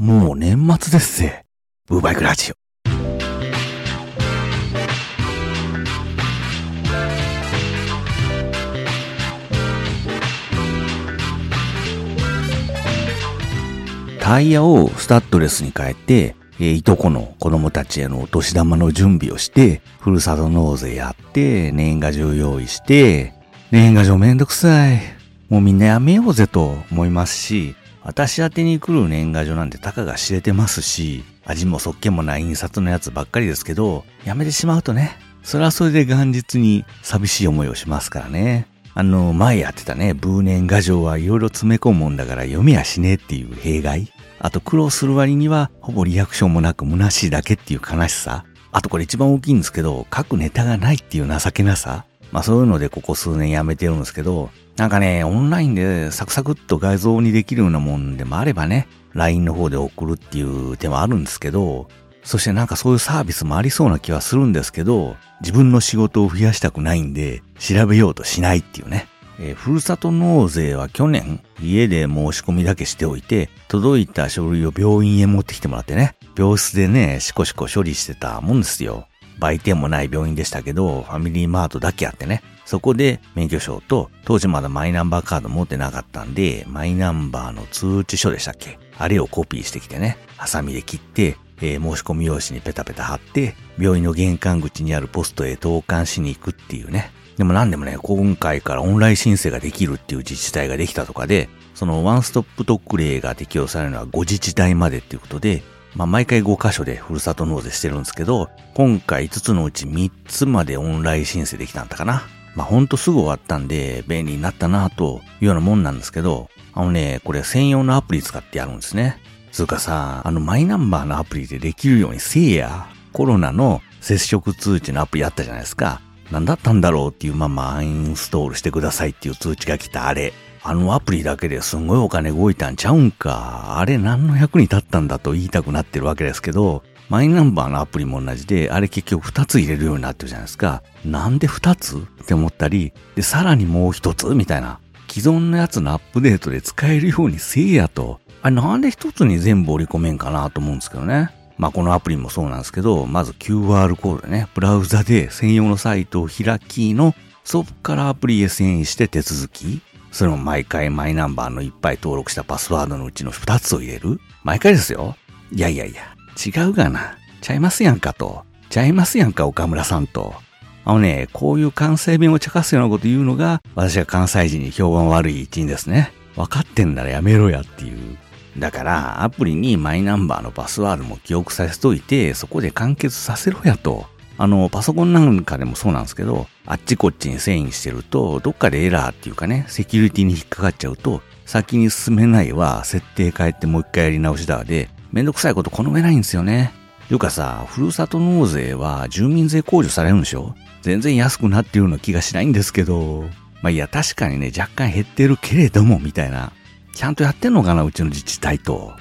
もう年末ですぜ。ブーバイクラジオ。タイヤをスタッドレスに変えて、えいとこの子供たちへのお年玉の準備をして、ふるさと納税やって、年賀状用意して、年賀状めんどくさい。もうみんなやめようぜと思いますし、私宛に来る年賀状なんてたかが知れてますし、味もそっけもない印刷のやつばっかりですけど、やめてしまうとね、それはそれで元日に寂しい思いをしますからね。あの、前やってたね、ブー年賀状はいろいろ詰め込むもんだから読めやしねえっていう弊害。あと苦労する割には、ほぼリアクションもなく虚しいだけっていう悲しさ。あとこれ一番大きいんですけど、書くネタがないっていう情けなさ。まあそういうのでここ数年やめてるんですけど、なんかね、オンラインでサクサクっと画像にできるようなもんでもあればね、LINE の方で送るっていう手もあるんですけど、そしてなんかそういうサービスもありそうな気はするんですけど、自分の仕事を増やしたくないんで、調べようとしないっていうね。えーふるさと納税は去年、家で申し込みだけしておいて、届いた書類を病院へ持ってきてもらってね、病室でね、シコシコ処理してたもんですよ。売店もない病院でしたけど、ファミリーマートだけあってね。そこで免許証と、当時まだマイナンバーカード持ってなかったんで、マイナンバーの通知書でしたっけ？あれをコピーしてきてね、ハサミで切って、えー申し込み用紙にペタペタ貼って、病院の玄関口にあるポストへ投函しに行くっていうね。でも何でもね、今回からオンライン申請ができるっていう自治体ができたとかで、そのワンストップ特例が適用されるのは5自治体までっていうことで、まあ毎回5箇所でふるさと納税してるんですけど、今回5つのうち3つまでオンライン申請できたんだかな。まあほんとすぐ終わったんで便利になったなというようなもんなんですけど、あのね、これ専用のアプリ使ってやるんですね。つうかさ、あのマイナンバーのアプリでできるようにせえや。コロナの接触通知のアプリあったじゃないですか。何だったんだろうっていうままアインストールしてくださいっていう通知が来たあれ。あのアプリだけですんごいお金動いたんちゃうんか。あれ何の役に立ったんだと言いたくなってるわけですけど、マイナンバーのアプリも同じで、あれ結局2つ入れるようになってるじゃないですか。なんで2つ？って思ったり、で、さらにもう1つ？みたいな。既存のやつのアップデートで使えるようにせえやと。あれなんで1つに全部織り込めんかなと思うんですけどね。まあこのアプリもそうなんですけど、まず QR コードね、ブラウザで専用のサイトを開きの、そこからアプリへ遷移して手続き。それも毎回マイナンバーのいっぱい登録したパスワードのうちの2つを入れる？毎回ですよ。いやいやいや、違うがな。ちゃいますやんかと。ちゃいますやんか、岡村さんと。あのね、こういう関西弁を茶化すようなこと言うのが、私は関西人に評判悪い一因ですね。分かってんならやめろやっていう。だから、アプリにマイナンバーのパスワードも記憶させといて、そこで完結させろやと。あの、パソコンなんかでもそうなんですけど、あっちこっちに遷移してると、どっかでエラーっていうかね、セキュリティに引っかかっちゃうと、先に進めないわ、設定変えてもう一回やり直しだで、めんどくさいこと好めないんですよね。というかさ、ふるさと納税は住民税控除されるんでしょ？全然安くなってるような気がしないんですけど。まあいや、確かにね、若干減ってるけれども、みたいな。ちゃんとやってんのかな、うちの自治体と。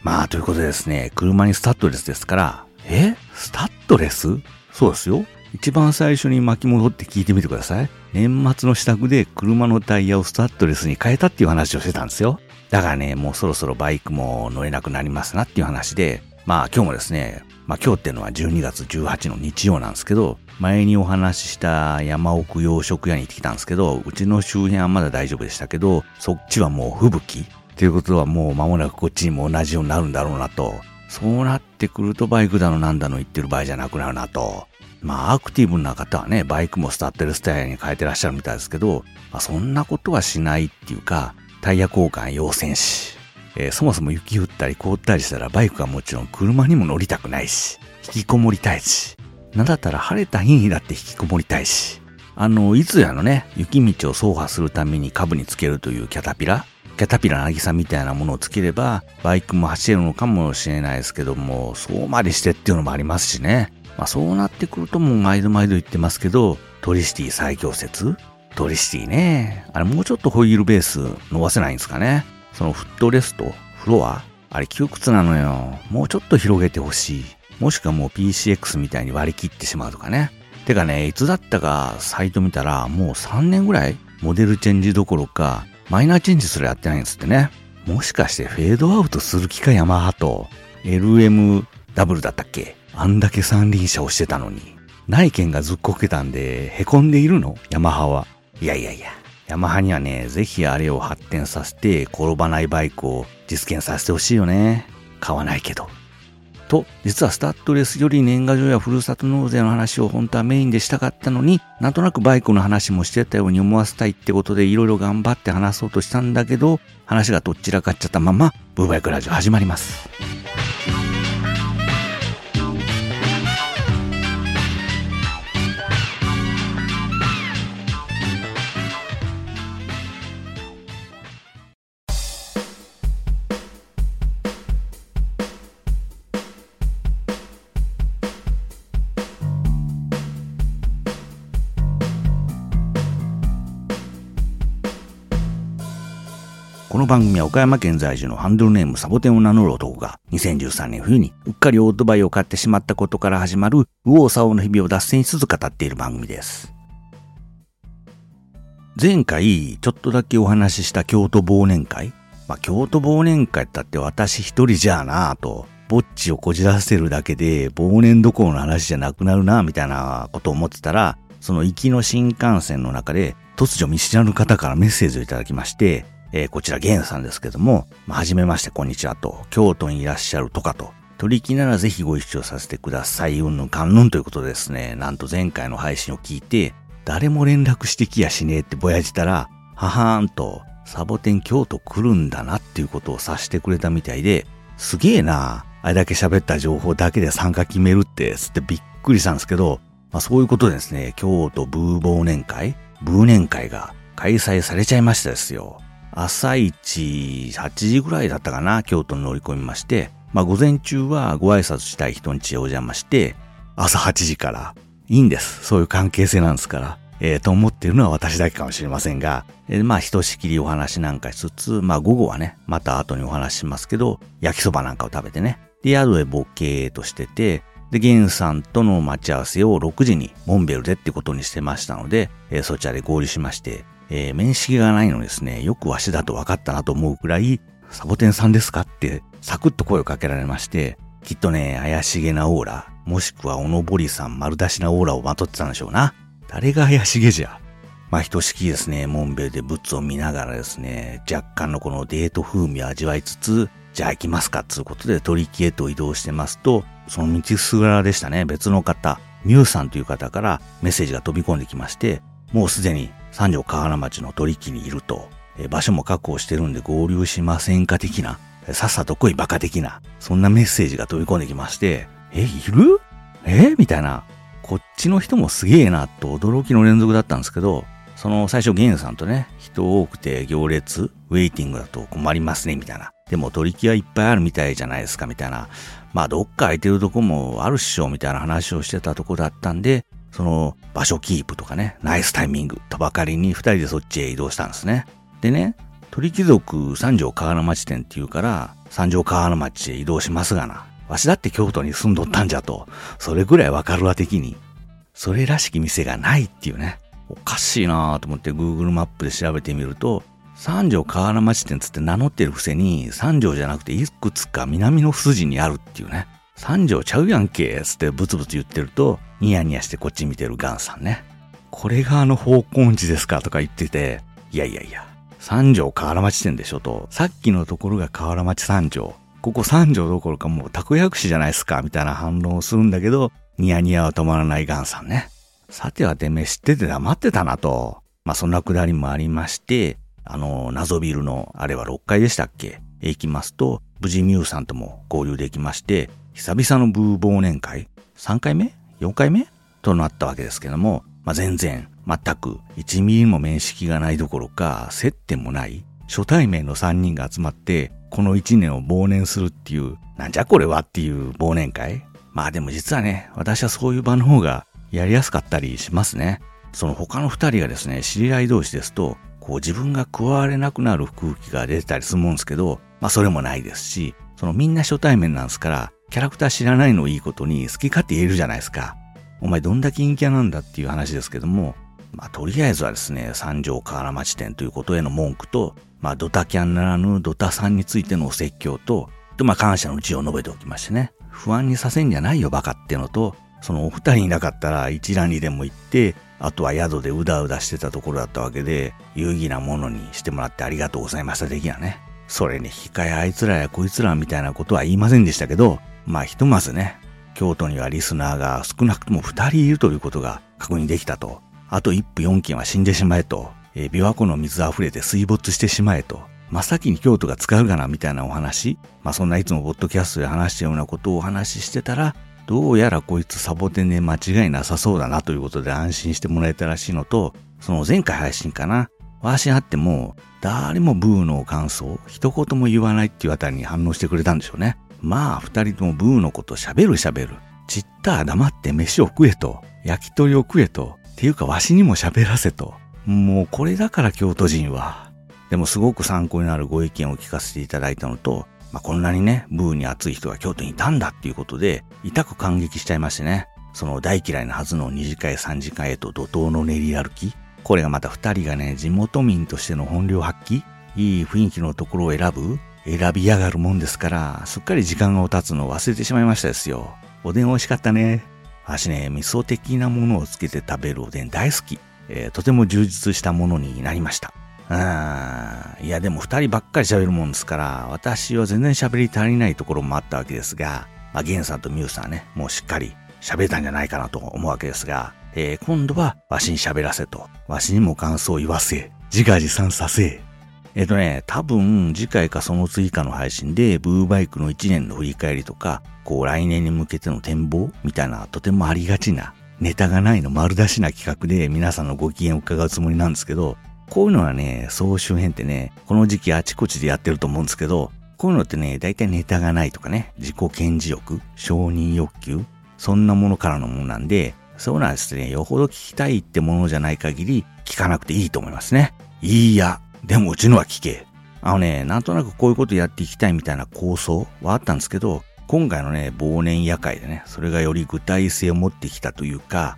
まあ、ということでですね、車にスタッドレスですから、え？スタッドレス？そうですよ。一番最初に巻き戻って聞いてみてください。年末の支度で車のタイヤをスタッドレスに変えたっていう話をしてたんですよ。だからね、もうそろそろバイクも乗れなくなりますなっていう話で、まあ今日もですね、まあ今日っていうのは12月18の日曜なんですけど、前にお話しした山奥洋食屋に行ってきたんですけど、うちの周辺はまだ大丈夫でしたけど、そっちはもう吹雪ということはもう間もなくこっちにも同じようになるんだろうなと。そうなってくるとバイクだのなんだの言ってる場合じゃなくなるなと。まあアクティブな方はね、バイクもスタッドレスタイヤに変えてらっしゃるみたいですけど、まあそんなことはしないっていうか、タイヤ交換要請し、えーそもそも雪降ったり凍ったりしたらバイクはもちろん車にも乗りたくないし、引きこもりたいし、なんだったら晴れた日にだって引きこもりたいし、あの、いつやのね、雪道を走破するために株につけるというキャタピラ。キャタピラ渚みたいなものをつければ、バイクも走れるのかもしれないですけども、そうまでしてっていうのもありますしね。まあそうなってくるともう毎度毎度言ってますけど、トリシティ最強説？トリシティね。あれもうちょっとホイールベース伸ばせないんですかね。そのフットレスト、フロア？あれ窮屈なのよ。もうちょっと広げてほしい。もしくはもう PCX みたいに割り切ってしまうとかね。てかね、いつだったかサイト見たらもう3年ぐらいモデルチェンジどころかマイナーチェンジすらやってないんですってね。もしかしてフェードアウトする気かヤマハと LMW だったっけ？あんだけ三輪車をしてたのに。内見がずっこけたんで、凹んでいるの？ヤマハは。いやいやいや。ヤマハにはね、ぜひあれを発展させて、転ばないバイクを実現させてほしいよね。買わないけど。と、実はスタッドレスより年賀状やふるさと納税の話を本当はメインでしたかったのに、なんとなくバイクの話もしてたように思わせたいってことでいろいろ頑張って話そうとしたんだけど、話がどっちらかっちゃったまま、ブーバイクラジオ始まります。の番組は岡山県在住のハンドルネームサボテンを名乗る男が2013年冬にうっかりオートバイを買ってしまったことから始まる右往左往の日々を脱線しつつ語っている番組です。前回ちょっとだけお話しした京都忘年会？まあ、京都忘年会だって私一人じゃあなぁと、ぼっちをこじらせるだけで忘年どころの話じゃなくなるなぁみたいなことを思ってたら、その行きの新幹線の中で突如見知らぬ方からメッセージをいただきまして、えー、こちらゲンさんですけども、まあ、はじめまして、こんにちはと、京都にいらっしゃるとかと、取引ならぜひご一緒させてください、うんぬんかんぬんということですね。なんと前回の配信を聞いて、誰も連絡してきやしねえってぼやじたら、ははーんと、サボテン京都来るんだなっていうことを察してくれたみたいで、すげえなあれだけ喋った情報だけで参加決めるって、つってびっくりしたんですけど、まあそういうことでですね、京都ブー忘年会？ブー年会が開催されちゃいましたですよ。朝一8時ぐらいだったかな、京都に乗り込みまして、まあ午前中はご挨拶したい人に家へお邪魔して、朝8時から、いいんです。そういう関係性なんですから。えー、と思っているのは私だけかもしれませんが、えー、まあ、ひとしきりお話なんかしつつ、まあ、午後はね、また後にお話しますけど、焼きそばなんかを食べてね、で、宿へボケーとしてて、で、ゲンさんとの待ち合わせを6時にモンベルでってことにしてましたので、えー、そちらで合流しまして、えー、面識がないのですね、よくわしだと分かったなと思うくらい、サボテンさんですかってサクッと声をかけられまして、きっとね、怪しげなオーラ、もしくはおのぼりさん丸出しなオーラをまとってたんでしょうな。誰が怪しげじゃ。まあ、ひとしきですね、モンベルでブツを見ながらですね、若干のこのデート風味を味わいつつ、じゃあ行きますか、つうことで取引へと移動してますと、その道すがらでしたね、別の方、ミュウさんという方からメッセージが飛び込んできまして、もうすでに三条河原町の取引にいると、え場所も確保してるんで合流しませんか的な、さっさと来いバカ的な、そんなメッセージが飛び込んできまして、え、いる？え？みたいな、こっちの人もすげえなと驚きの連続だったんですけど、その最初ゲンさんとね、人多くて行列、ウェイティングだと困りますね、みたいな。でも取引はいっぱいあるみたいじゃないですか、みたいな。まあどっか空いてるとこもあるっしょ、みたいな話をしてたとこだったんで、その場所キープとかね、ナイスタイミングとばかりに二人でそっちへ移動したんですね。でね、鳥貴族三条河原町店っていうから、三条河原町へ移動しますがな。わしだって京都に住んどったんじゃと、それぐらいわかるわ的に。それらしき店がないっていうね。おかしいなぁと思って Google マップで調べてみると、三条河原町店つって名乗ってる伏せに、三条じゃなくていくつか南の筋にあるっていうね。三条ちゃうやんけつってブツブツ言ってると、ニヤニヤしてこっち見てるガンさんね。これがあの方向地ですかとか言ってて、いやいやいや、三条河原町店でしょと、さっきのところが河原町三条。ここ三条どころかもうたこ焼くしじゃないですかみたいな反応をするんだけど、ニヤニヤは止まらないガンさんね。さてはてめえ知ってて黙ってたなと。まあそんなくだりもありまして、あの、謎ビルの、あれは6階でしたっけ？行きますと、無事ミュウさんとも合流できまして、久々のブー忘年会 ?3 回目？?4 回目？となったわけですけども、まあ、全然、全く1ミリも面識がないどころか、接点もない初対面の3人が集まって、この1年を忘年するっていう、なんじゃこれはっていう忘年会まあでも実はね、私はそういう場の方がやりやすかったりしますね。その他の2人がですね、知り合い同士ですと、こう自分が加われなくなる空気が出てたりするもんですけど、まあそれもないですし、そのみんな初対面なんですから、キャラクター知らないのいいことに好き勝手言えるじゃないですか。お前どんだけ陰キャなんだっていう話ですけども、まあ、とりあえずはですね、三条河原町店ということへの文句と、まあ、ドタキャンならぬドタさんについてのお説教と、と、まあ、感謝の字を述べておきましてね、不安にさせんじゃないよバカってのと、そのお二人いなかったら一覧にでも行って、あとは宿でうだうだしてたところだったわけで、有意義なものにしてもらってありがとうございました的なね。それに引き換えあいつらやこいつらみたいなことは言いませんでしたけど、まあひとまずね、京都にはリスナーが少なくとも二人いるということが確認できたと。あと一府四県は死んでしまえと。えー、琵琶湖の水溢れて水没してしまえと。真っ先に京都が使うかなみたいなお話。まあそんないつもポッドキャストで話したようなことをお話ししてたら、どうやらこいつサボテンで間違いなさそうだなということで安心してもらえたらしいのと、その前回配信かな。わしあっても、誰もブーの感想、一言も言わないっていうあたりに反応してくれたんでしょうね。まあ、二人ともブーのこと喋る喋る。ちったら黙って飯を食えと。焼き鳥を食えと。っていうかわしにも喋らせと。もうこれだから京都人は。でもすごく参考になるご意見を聞かせていただいたのと、まあ、こんなにね、ブーに熱い人が京都にいたんだっていうことで、痛く感激しちゃいましてね。その大嫌いなはずの二次会三次会へと怒涛の練り歩き。これがまた二人がね、地元民としての本領発揮いい雰囲気のところを選ぶ選びやがるもんですから、すっかり時間が経つのを忘れてしまいましたですよ。おでん美味しかったね。私ね、味噌的なものをつけて食べるおでん大好き。えー、とても充実したものになりました。うん。いや、でも二人ばっかり喋るもんですから、私は全然喋り足りないところもあったわけですが、まあ、ゲンさんとミュウさんね、もうしっかり喋れたんじゃないかなと思うわけですが、えー、今度はわしに喋らせと、わしにも感想を言わせ、自画自賛させ、えっとね、多分次回かその次かの配信でブーバイクの1年の振り返りとか、こう来年に向けての展望みたいなとてもありがちなネタがないの丸出しな企画で皆さんのご機嫌を伺うつもりなんですけど、こういうのはね、総集編ってね、この時期あちこちでやってると思うんですけど、こういうのってね、大体ネタがないとかね、自己顕示欲、承認欲求、そんなものからのものなんで、そうなんですね、よほど聞きたいってものじゃない限り、聞かなくていいと思いますね。いいや、でもうちのは聞け。あのね、なんとなくこういうことやっていきたいみたいな構想はあったんですけど、今回のね、忘年夜会でね、それがより具体性を持ってきたというか、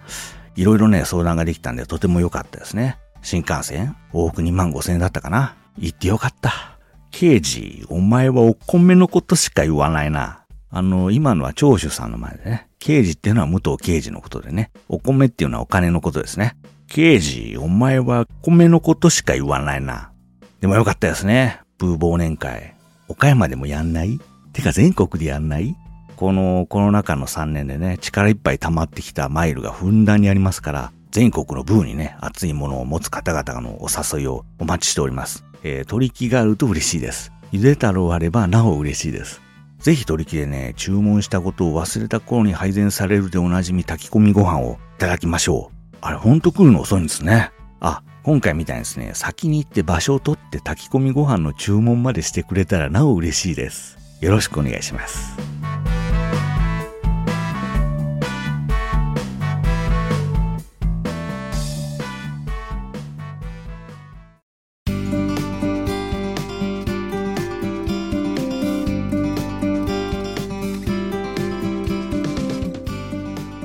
いろいろね、相談ができたんでとても良かったですね。新幹線往復2万5千円だったかな行ってよかった。刑事、お前はお米のことしか言わないな。あの、今のは長州さんの前でね。刑事っていうのは武藤刑事のことでね。お米っていうのはお金のことですね。刑事、お前は米のことしか言わないな。でもよかったですね。ブー忘年会。岡山でもやんない？てか全国でやんない？このコロナ禍の3年でね、力いっぱい溜まってきたマイルがふんだんにありますから、全国のブーにね、熱いものを持つ方々のお誘いをお待ちしております。えー、取り木があると嬉しいです。ゆで太郎あればなお嬉しいです。ぜひ取り木でね、注文したことを忘れた頃に配膳されるでおなじみ炊き込みご飯をいただきましょう。あれほんと来るの遅いんですね。あ、今回みたいにですね、先に行って場所を取って炊き込みご飯の注文までしてくれたらなお嬉しいです。よろしくお願いします。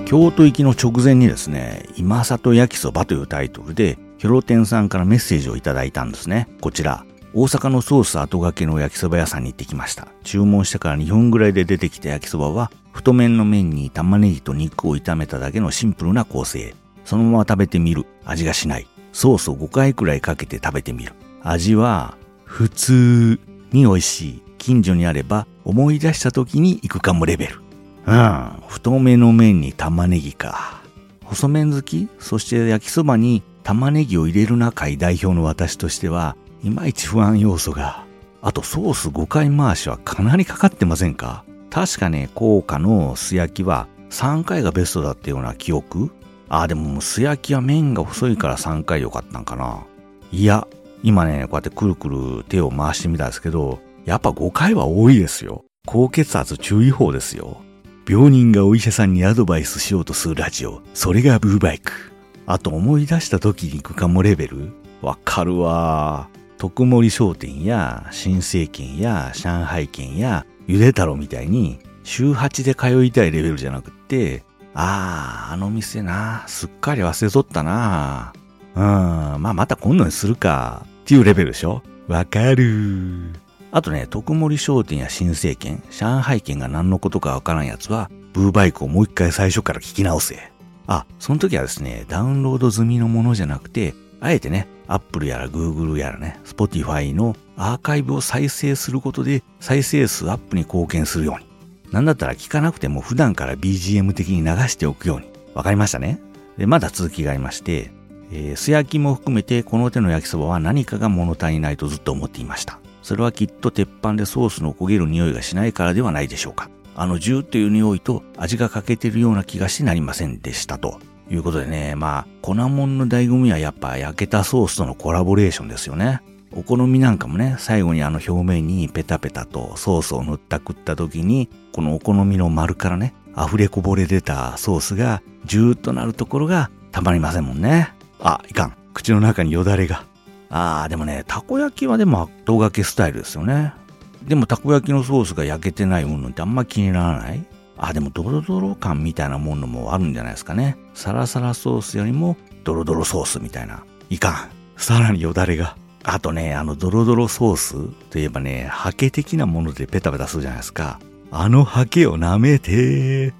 京都行きの直前にですね、今里焼きそばというタイトルで、ヒョロテンさんからメッセージをいただいたんですね。こちら。大阪のソース後掛けの焼きそば屋さんに行ってきました。注文してから2分ぐらいで出てきた焼きそばは、太麺の麺に玉ねぎと肉を炒めただけのシンプルな構成。そのまま食べてみる。味がしない。ソースを5回くらいかけて食べてみる。味は、普通に美味しい。近所にあれば思い出した時に行くかもレベル。うん、太めの麺に玉ねぎか。細麺好き？そして焼きそばに玉ねぎを入れるな会代表の私としては、いまいち不安要素が。あとソース5回回しはかなりかかってませんか？確かね、高価の素焼きは3回がベストだったような記憶ああ、でも素焼きは麺が細いから3回良かったんかな。いや、今ね、こうやってくるくる手を回してみたんですけど、やっぱ5回は多いですよ。高血圧注意報ですよ。病人がお医者さんにアドバイスしようとするラジオ。それがブーバイク。あと思い出した時に行くかもレベル？わかるわ。特盛商店や新政権や上海県やゆで太郎みたいに週8で通いたいレベルじゃなくって、ああ、あの店な、すっかり忘れとったな。うん、まあまた今度にするかっていうレベルでしょ？わかる。あとね、特盛商店や新政権、上海圏が何のことかわからんやつは、ブーバイクをもう一回最初から聞き直せ。あ、その時はですね、ダウンロード済みのものじゃなくて、あえてね、Apple やら Google やらね、Spotify のアーカイブを再生することで再生数アップに貢献するように。なんだったら聞かなくても普段から BGM 的に流しておくように。わかりましたね?で、まだ続きがありまして、えー、素焼きも含めてこの手の焼きそばは何かが物足りないとずっと思っていました。それはきっと鉄板でソースの焦げる匂いがしないからではないでしょうか。あのジューという匂いと味が欠けてるような気がしてなりませんでしたと。いうことでね、まあ、粉もんの醍醐味はやっぱ焼けたソースとのコラボレーションですよね。お好みなんかもね、最後にあの表面にペタペタとソースを塗ったくった時に、このお好みの丸からね、溢れこぼれ出たソースがジューッとなるところがたまりませんもんね。あ、いかん。口の中によだれが。あー、でもね、たこ焼きはでも後がけスタイルですよね。でもたこ焼きのソースが焼けてないものってあんま気にならない？あ、でもドロドロ感みたいなものもあるんじゃないですかね。サラサラソースよりもドロドロソースみたいな。いかん。さらによだれが。あとね、あのドロドロソースといえばね、ハケ的なものでペタペタするじゃないですか。あのハケを舐めて、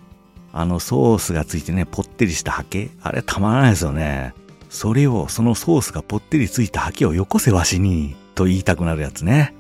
あのソースがついてね、ぽってりしたハケあれたまらないですよね。それを、そのソースがぽってりついたハケをよこせわしに、と言いたくなるやつね。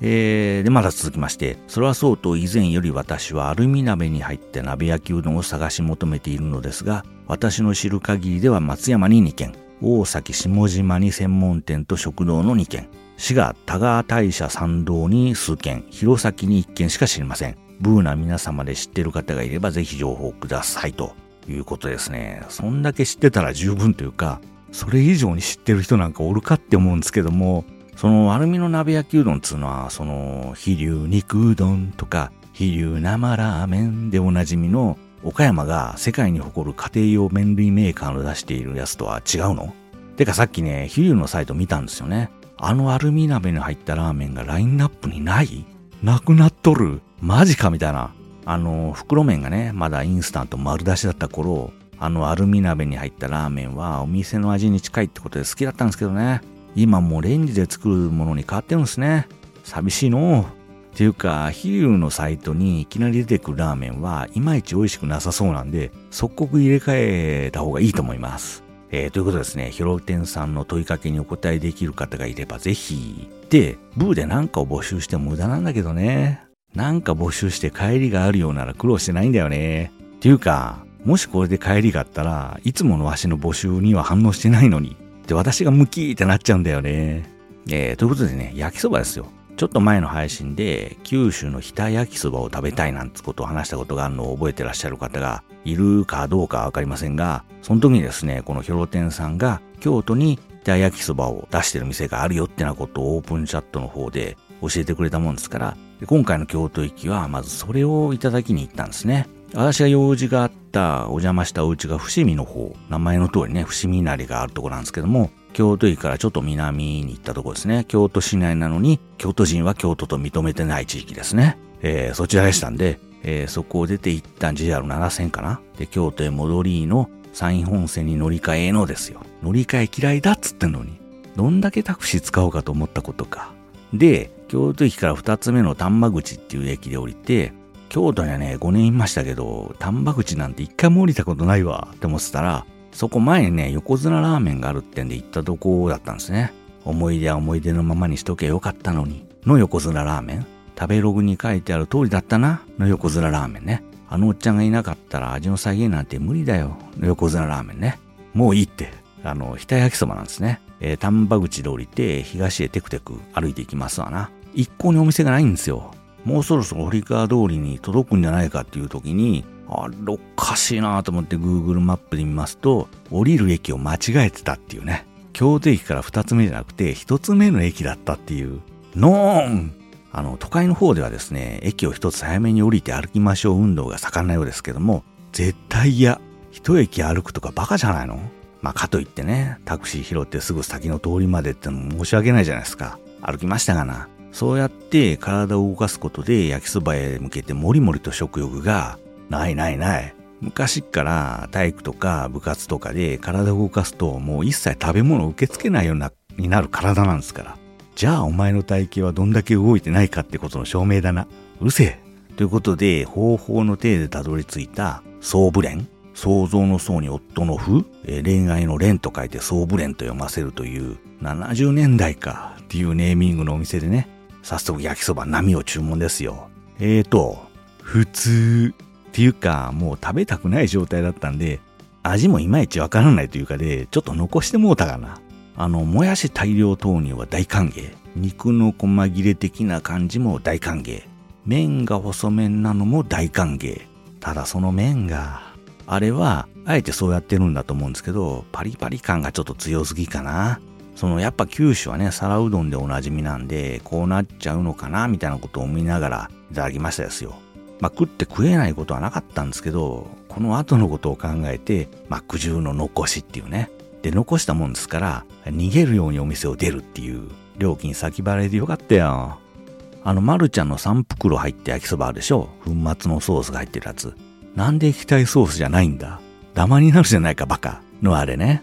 えー、で、まだ続きまして、それはそうと以前より私はアルミ鍋に入って鍋焼きうどんを探し求めているのですが、私の知る限りでは松山に2軒、大崎下島に専門店と食堂の2軒、滋賀田川大社参道に数軒、弘前に1軒しか知りません。ブーな皆様で知ってる方がいればぜひ情報くださいということですね。そんだけ知ってたら十分というか、それ以上に知ってる人なんかおるかって思うんですけども、そのアルミの鍋焼きうどんっつうのは、その、飛龍肉うどんとか、飛龍生ラーメンでおなじみの、岡山が世界に誇る家庭用麺類メーカーの出しているやつとは違うの？てかさっきね、飛龍のサイト見たんですよね。あのアルミ鍋に入ったラーメンがラインナップにない？なくなっとる？マジかみたいな。あの、袋麺がね、まだインスタント丸出しだった頃、あのアルミ鍋に入ったラーメンはお店の味に近いってことで好きだったんですけどね。今もうレンジで作るものに変わってるんですね。寂しいのっていうか、ヒールのサイトにいきなり出てくるラーメンはいまいち美味しくなさそうなんで、即刻入れ替えた方がいいと思います。えー、ということですね、ヒロテンさんの問いかけにお答えできる方がいればぜひ。で、ブーで何かを募集しても無駄なんだけどね。なんか募集して帰りがあるようなら苦労してないんだよね。っていうか、もしこれで帰りがあったらいつものわしの募集には反応してないのにで、私がムキーってなっちゃうんだよね。えー、ということでね、焼きそばですよ。ちょっと前の配信で、九州の日田焼きそばを食べたいなんてことを話したことがあるのを覚えてらっしゃる方がいるかどうかわかりませんが、その時にですね、このヒョロテンさんが京都に日田焼きそばを出してる店があるよってなことをオープンチャットの方で教えてくれたもんですから、今回の京都行きはまずそれをいただきに行ったんですね。私が用事があったお邪魔したお家が伏見の方、名前の通りね、伏見稲荷があるところなんですけども、京都駅からちょっと南に行ったところですね。京都市内なのに、京都人は京都と認めてない地域ですね。えー、そちらでしたんで、えー、そこを出て行った JR7 線かな。で、京都へ戻りの山陰本線に乗り換えのですよ。乗り換え嫌いだっつってんのに、どんだけタクシー使おうかと思ったことか。で、京都駅から二つ目の丹波口っていう駅で降りて、京都にはね、5年いましたけど、丹波口なんて一回も降りたことないわって思ってたら、そこ前にね、横綱ラーメンがあるってんで行ったとこだったんですね。思い出は思い出のままにしとけよかったのに。の横綱ラーメン食べログに書いてある通りだったな。の横綱ラーメンね。あのおっちゃんがいなかったら味の再現なんて無理だよ。の横綱ラーメンね。もういいって。あの、ひた焼きそばなんですね。えー、丹波口で降りて、東へテクテク歩いていきますわな。一向にお店がないんですよ。もうそろそろ堀川通りに届くんじゃないかっていう時に、あれおかしいなと思って Google マップで見ますと、降りる駅を間違えてたっていうね。京都駅から二つ目じゃなくて一つ目の駅だったっていう。ノーンあの、都会の方ではですね、駅を一つ早めに降りて歩きましょう運動が盛んなようですけども、絶対嫌。一駅歩くとかバカじゃないの？まあ、かといってね、タクシー拾ってすぐ先の通りまでっての申し訳ないじゃないですか。歩きましたがな。そうやって体を動かすことで焼きそばへ向けてもりもりと食欲が、ないないない。昔から体育とか部活とかで体を動かすともう一切食べ物を受け付けないようになる体なんですから。じゃあお前の体型はどんだけ動いてないかってことの証明だな。うるせえ。ということで、方法の体でたどり着いた総武連創造の層に夫の夫、恋愛の連と書いて総武連と読ませるという70年代かっていうネーミングのお店でね、早速焼きそば波を注文ですよ。えーと、普通っていうかもう食べたくない状態だったんで、味もいまいちわからないというかで、ちょっと残してもうたかな。あの、もやし大量投入は大歓迎。肉の細切れ的な感じも大歓迎。麺が細麺なのも大歓迎。ただその麺が、あれは、あえてそうやってるんだと思うんですけど、パリパリ感がちょっと強すぎかな。そのやっぱ九州はね、皿うどんでおなじみなんで、こうなっちゃうのかな、みたいなことを思いながらいただきましたですよ。まあ、食って食えないことはなかったんですけど、この後のことを考えて、まあ、苦渋の残しっていうね。で、残したもんですから、逃げるようにお店を出るっていう、料金先払いでよかったよ。あの、まるちゃんの3袋入って焼きそばあるでしょ？粉末のソースが入ってるやつ。なんで液体ソースじゃないんだ？ダマになるじゃないか、バカ。のあれね。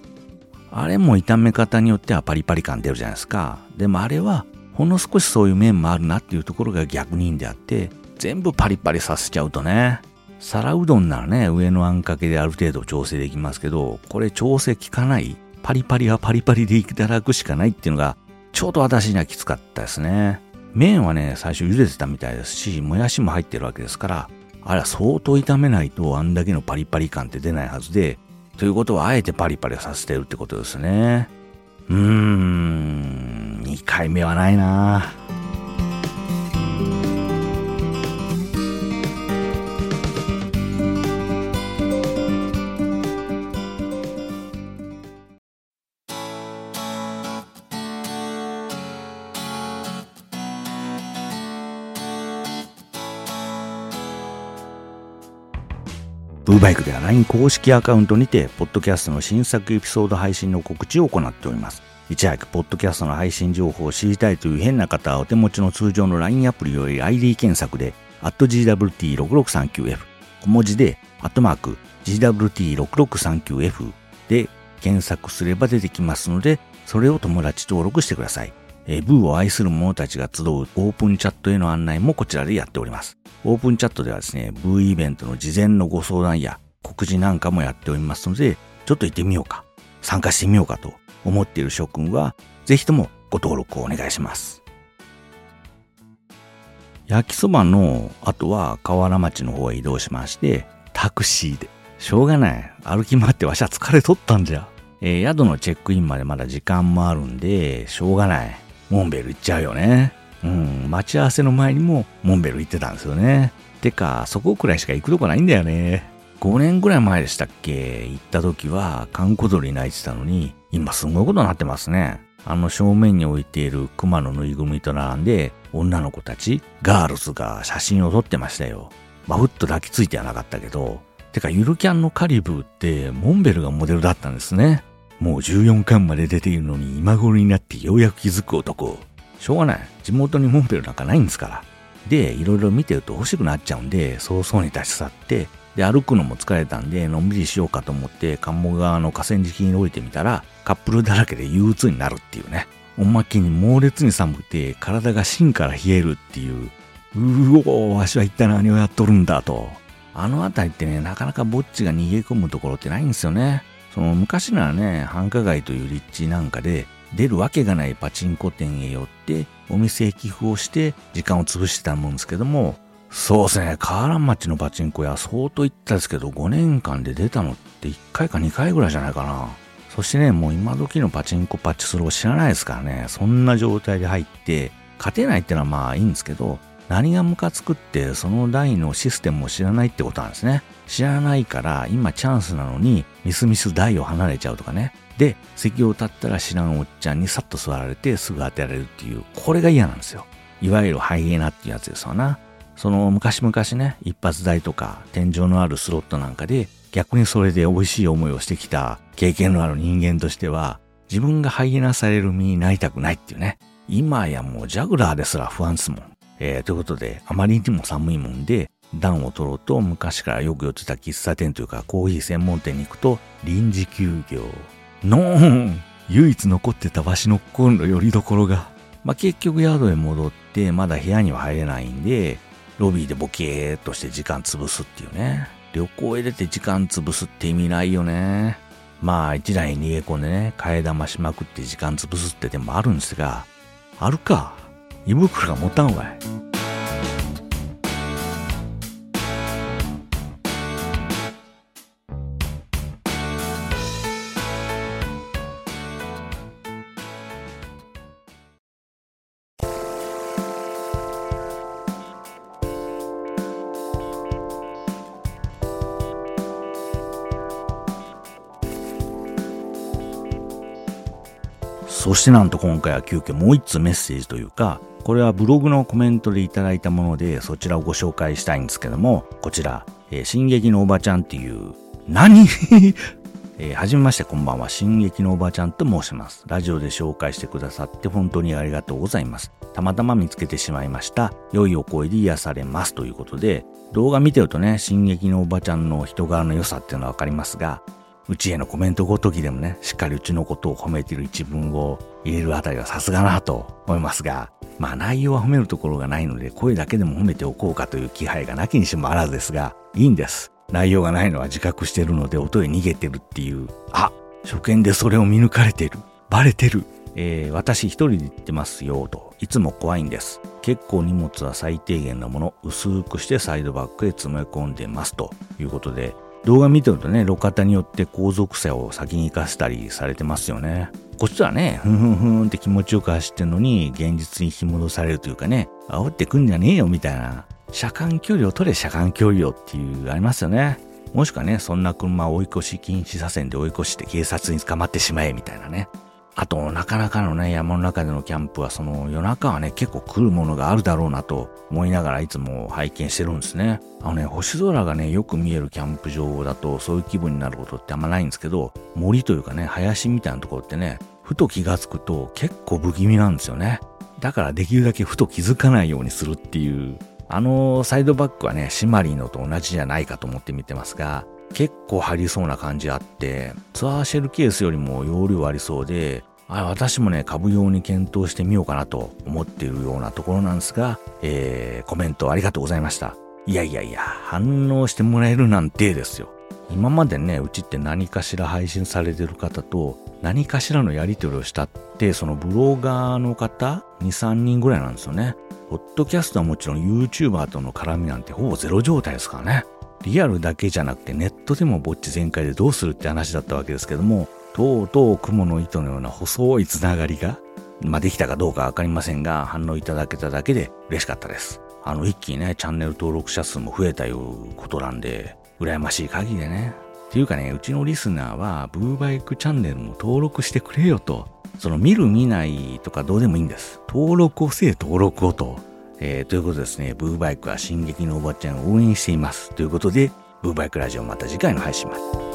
あれも炒め方によってはパリパリ感出るじゃないですか。でもあれは、ほんの少しそういう面もあるなっていうところが逆にいいんであって、全部パリパリさせちゃうとね、皿うどんならね、上のあんかけである程度調整できますけど、これ調整効かない。パリパリはパリパリでいただくしかないっていうのが、ちょうど私にはきつかったですね。麺はね、最初茹でてたみたいですし、もやしも入ってるわけですから、あれは相当炒めないとあんだけのパリパリ感って出ないはずで、ということはあえてパリパリさせてるってことですね。うーん、2回目はないなブーバイクでは LINE 公式アカウントにて、ポッドキャストの新作エピソード配信の告知を行っております。いち早くポッドキャストの配信情報を知りたいという変な方はお手持ちの通常の LINE アプリより ID 検索で、GWT6639F、小文字で、アットマーク、GWT6639F で検索すれば出てきますので、それを友達登録してください。えー、ブーを愛する者たちが集うオープンチャットへの案内もこちらでやっております。オープンチャットではですね、ブーイベントの事前のご相談や告示なんかもやっておりますので、ちょっと行ってみようか、参加してみようかと思っている諸君は、ぜひともご登録をお願いします。焼きそばの後は河原町の方へ移動しまして、タクシーで。しょうがない。歩き回ってわしは疲れとったんじゃ。えー、宿のチェックインまでまだ時間もあるんで、しょうがない。モンベル行っちゃうよね。うん、待ち合わせの前にもモンベル行ってたんですよね。てか、そこくらいしか行くとこないんだよね。5年ぐらい前でしたっけ？行った時は、観光鳥泣いてたのに、今すごいことになってますね。あの正面に置いている熊のぬいぐるみと並んで、女の子たち、ガールズが写真を撮ってましたよ。まふっと抱きついてはなかったけど、てかゆるキャンのカリブーってモンベルがモデルだったんですね。もう14巻まで出ているのに今頃になってようやく気づく男。しょうがない。地元にモンペルなんかないんですから。で、いろいろ見てると欲しくなっちゃうんで、早々に立ち去って、で、歩くのも疲れたんで、のんびりしようかと思って、鴨川の河川敷に降りてみたら、カップルだらけで憂鬱になるっていうね。おまけに猛烈に寒くて、体が芯から冷えるっていう、うおわしは一体何をやっとるんだと。あの辺りってね、なかなかぼっちが逃げ込むところってないんですよね。その昔ならね、繁華街という立地なんかで、出るわけがないパチンコ店へ寄って、お店へ寄付をして時間を潰してたもんですけども、そうですね、河原町のパチンコ屋相当行ったですけど、5年間で出たのって1回か2回ぐらいじゃないかな。そしてね、もう今時のパチンコパチスロを知らないですからね、そんな状態で入って、勝てないってのはまあいいんですけど、何がムカつくってその台のシステムを知らないってことなんですね。知らないから今チャンスなのにミスミス台を離れちゃうとかね。で、席を立ったら知らんおっちゃんにさっと座られてすぐ当てられるっていう、これが嫌なんですよ。いわゆるハイエナっていうやつですわな。その昔々ね、一発台とか天井のあるスロットなんかで逆にそれで美味しい思いをしてきた経験のある人間としては自分がハイエナされる身になりたくないっていうね。今やもうジャグラーですら不安ですもん。えー、ということで、あまりにも寒いもんで、暖を取ろうと昔からよく寄ってた喫茶店というかコーヒー専門店に行くと臨時休業。のーん唯一残ってたわしの心の拠り所が。まあ、結局宿へ戻ってまだ部屋には入れないんで、ロビーでボケーっとして時間潰すっていうね。旅行へ出て時間潰すって意味ないよね。まあ一台に逃げ込んでね、替え玉しまくって時間潰すってでもあるんですが、あるか。胃袋が持たんわい。そしてなんと今回は急遽もう一つメッセージというか、これはブログのコメントでいただいたもので、そちらをご紹介したいんですけども、こちら、えー、進撃のおばちゃんっていう、何？えー、はじめまして、こんばんは。進撃のおばちゃんと申します。ラジオで紹介してくださって本当にありがとうございます。たまたま見つけてしまいました。良いお声で癒されますということで、動画見てるとね、進撃のおばちゃんの人柄の良さっていうのはわかりますが、うちへのコメントごときでもね、しっかりうちのことを褒めている一文を入れるあたりはさすがなと思いますが、まあ内容は褒めるところがないので、声だけでも褒めておこうかという気配がなきにしもあらずですが、いいんです。内容がないのは自覚してるので、音へ逃げてるっていう、あ、初見でそれを見抜かれてる。バレてる。えー、私一人で行ってますよと、いつも怖いんです。結構荷物は最低限のもの、薄くしてサイドバッグへ詰め込んでますということで、動画見てるとね、路肩によって後続車を先に行かせたりされてますよね。こっちはね、ふんふんふんって気持ちよく走ってんのに、現実に引き戻されるというかね、煽ってくんじゃねえよみたいな。車間距離を取れ車間距離をっていう、ありますよね。もしくはね、そんな車を追い越し禁止車線で追い越して警察に捕まってしまえみたいなね。あと、なかなかのね、山の中でのキャンプは、その夜中はね、結構来るものがあるだろうなと思いながらいつも拝見してるんですね。あのね、星空がね、よく見えるキャンプ場だと、そういう気分になることってあんまないんですけど、森というかね、林みたいなところってね、ふと気がつくと結構不気味なんですよね。だからできるだけふと気づかないようにするっていう、あのサイドバックはね、シマリーのと同じじゃないかと思って見てますが、結構入りそうな感じあって、ツアーシェルケースよりも容量ありそうで、あ私もね、株用に検討してみようかなと思っているようなところなんですが、えー、コメントありがとうございました。いやいやいや、反応してもらえるなんてですよ。今までね、うちって何かしら配信されてる方と何かしらのやり取りをしたって、そのブロガーの方2、3人ぐらいなんですよね。ポッドキャストはもちろん YouTuber との絡みなんてほぼゼロ状態ですからね。リアルだけじゃなくてネットでもぼっち全開でどうするって話だったわけですけども、とうとう雲の糸のような細いつながりが、まあ、できたかどうかわかりませんが、反応いただけただけで嬉しかったです。あの、一気にね、チャンネル登録者数も増えたいうことなんで、羨ましい限りでね。っていうかね、うちのリスナーは、ブーバイクチャンネルも登録してくれよと。その、見る見ないとかどうでもいいんです。登録をせえ、登録をと。えー、ということですね、ブーバイクは進撃のおばちゃんを応援しています。ということで、ブーバイクラジオまた次回の配信まで。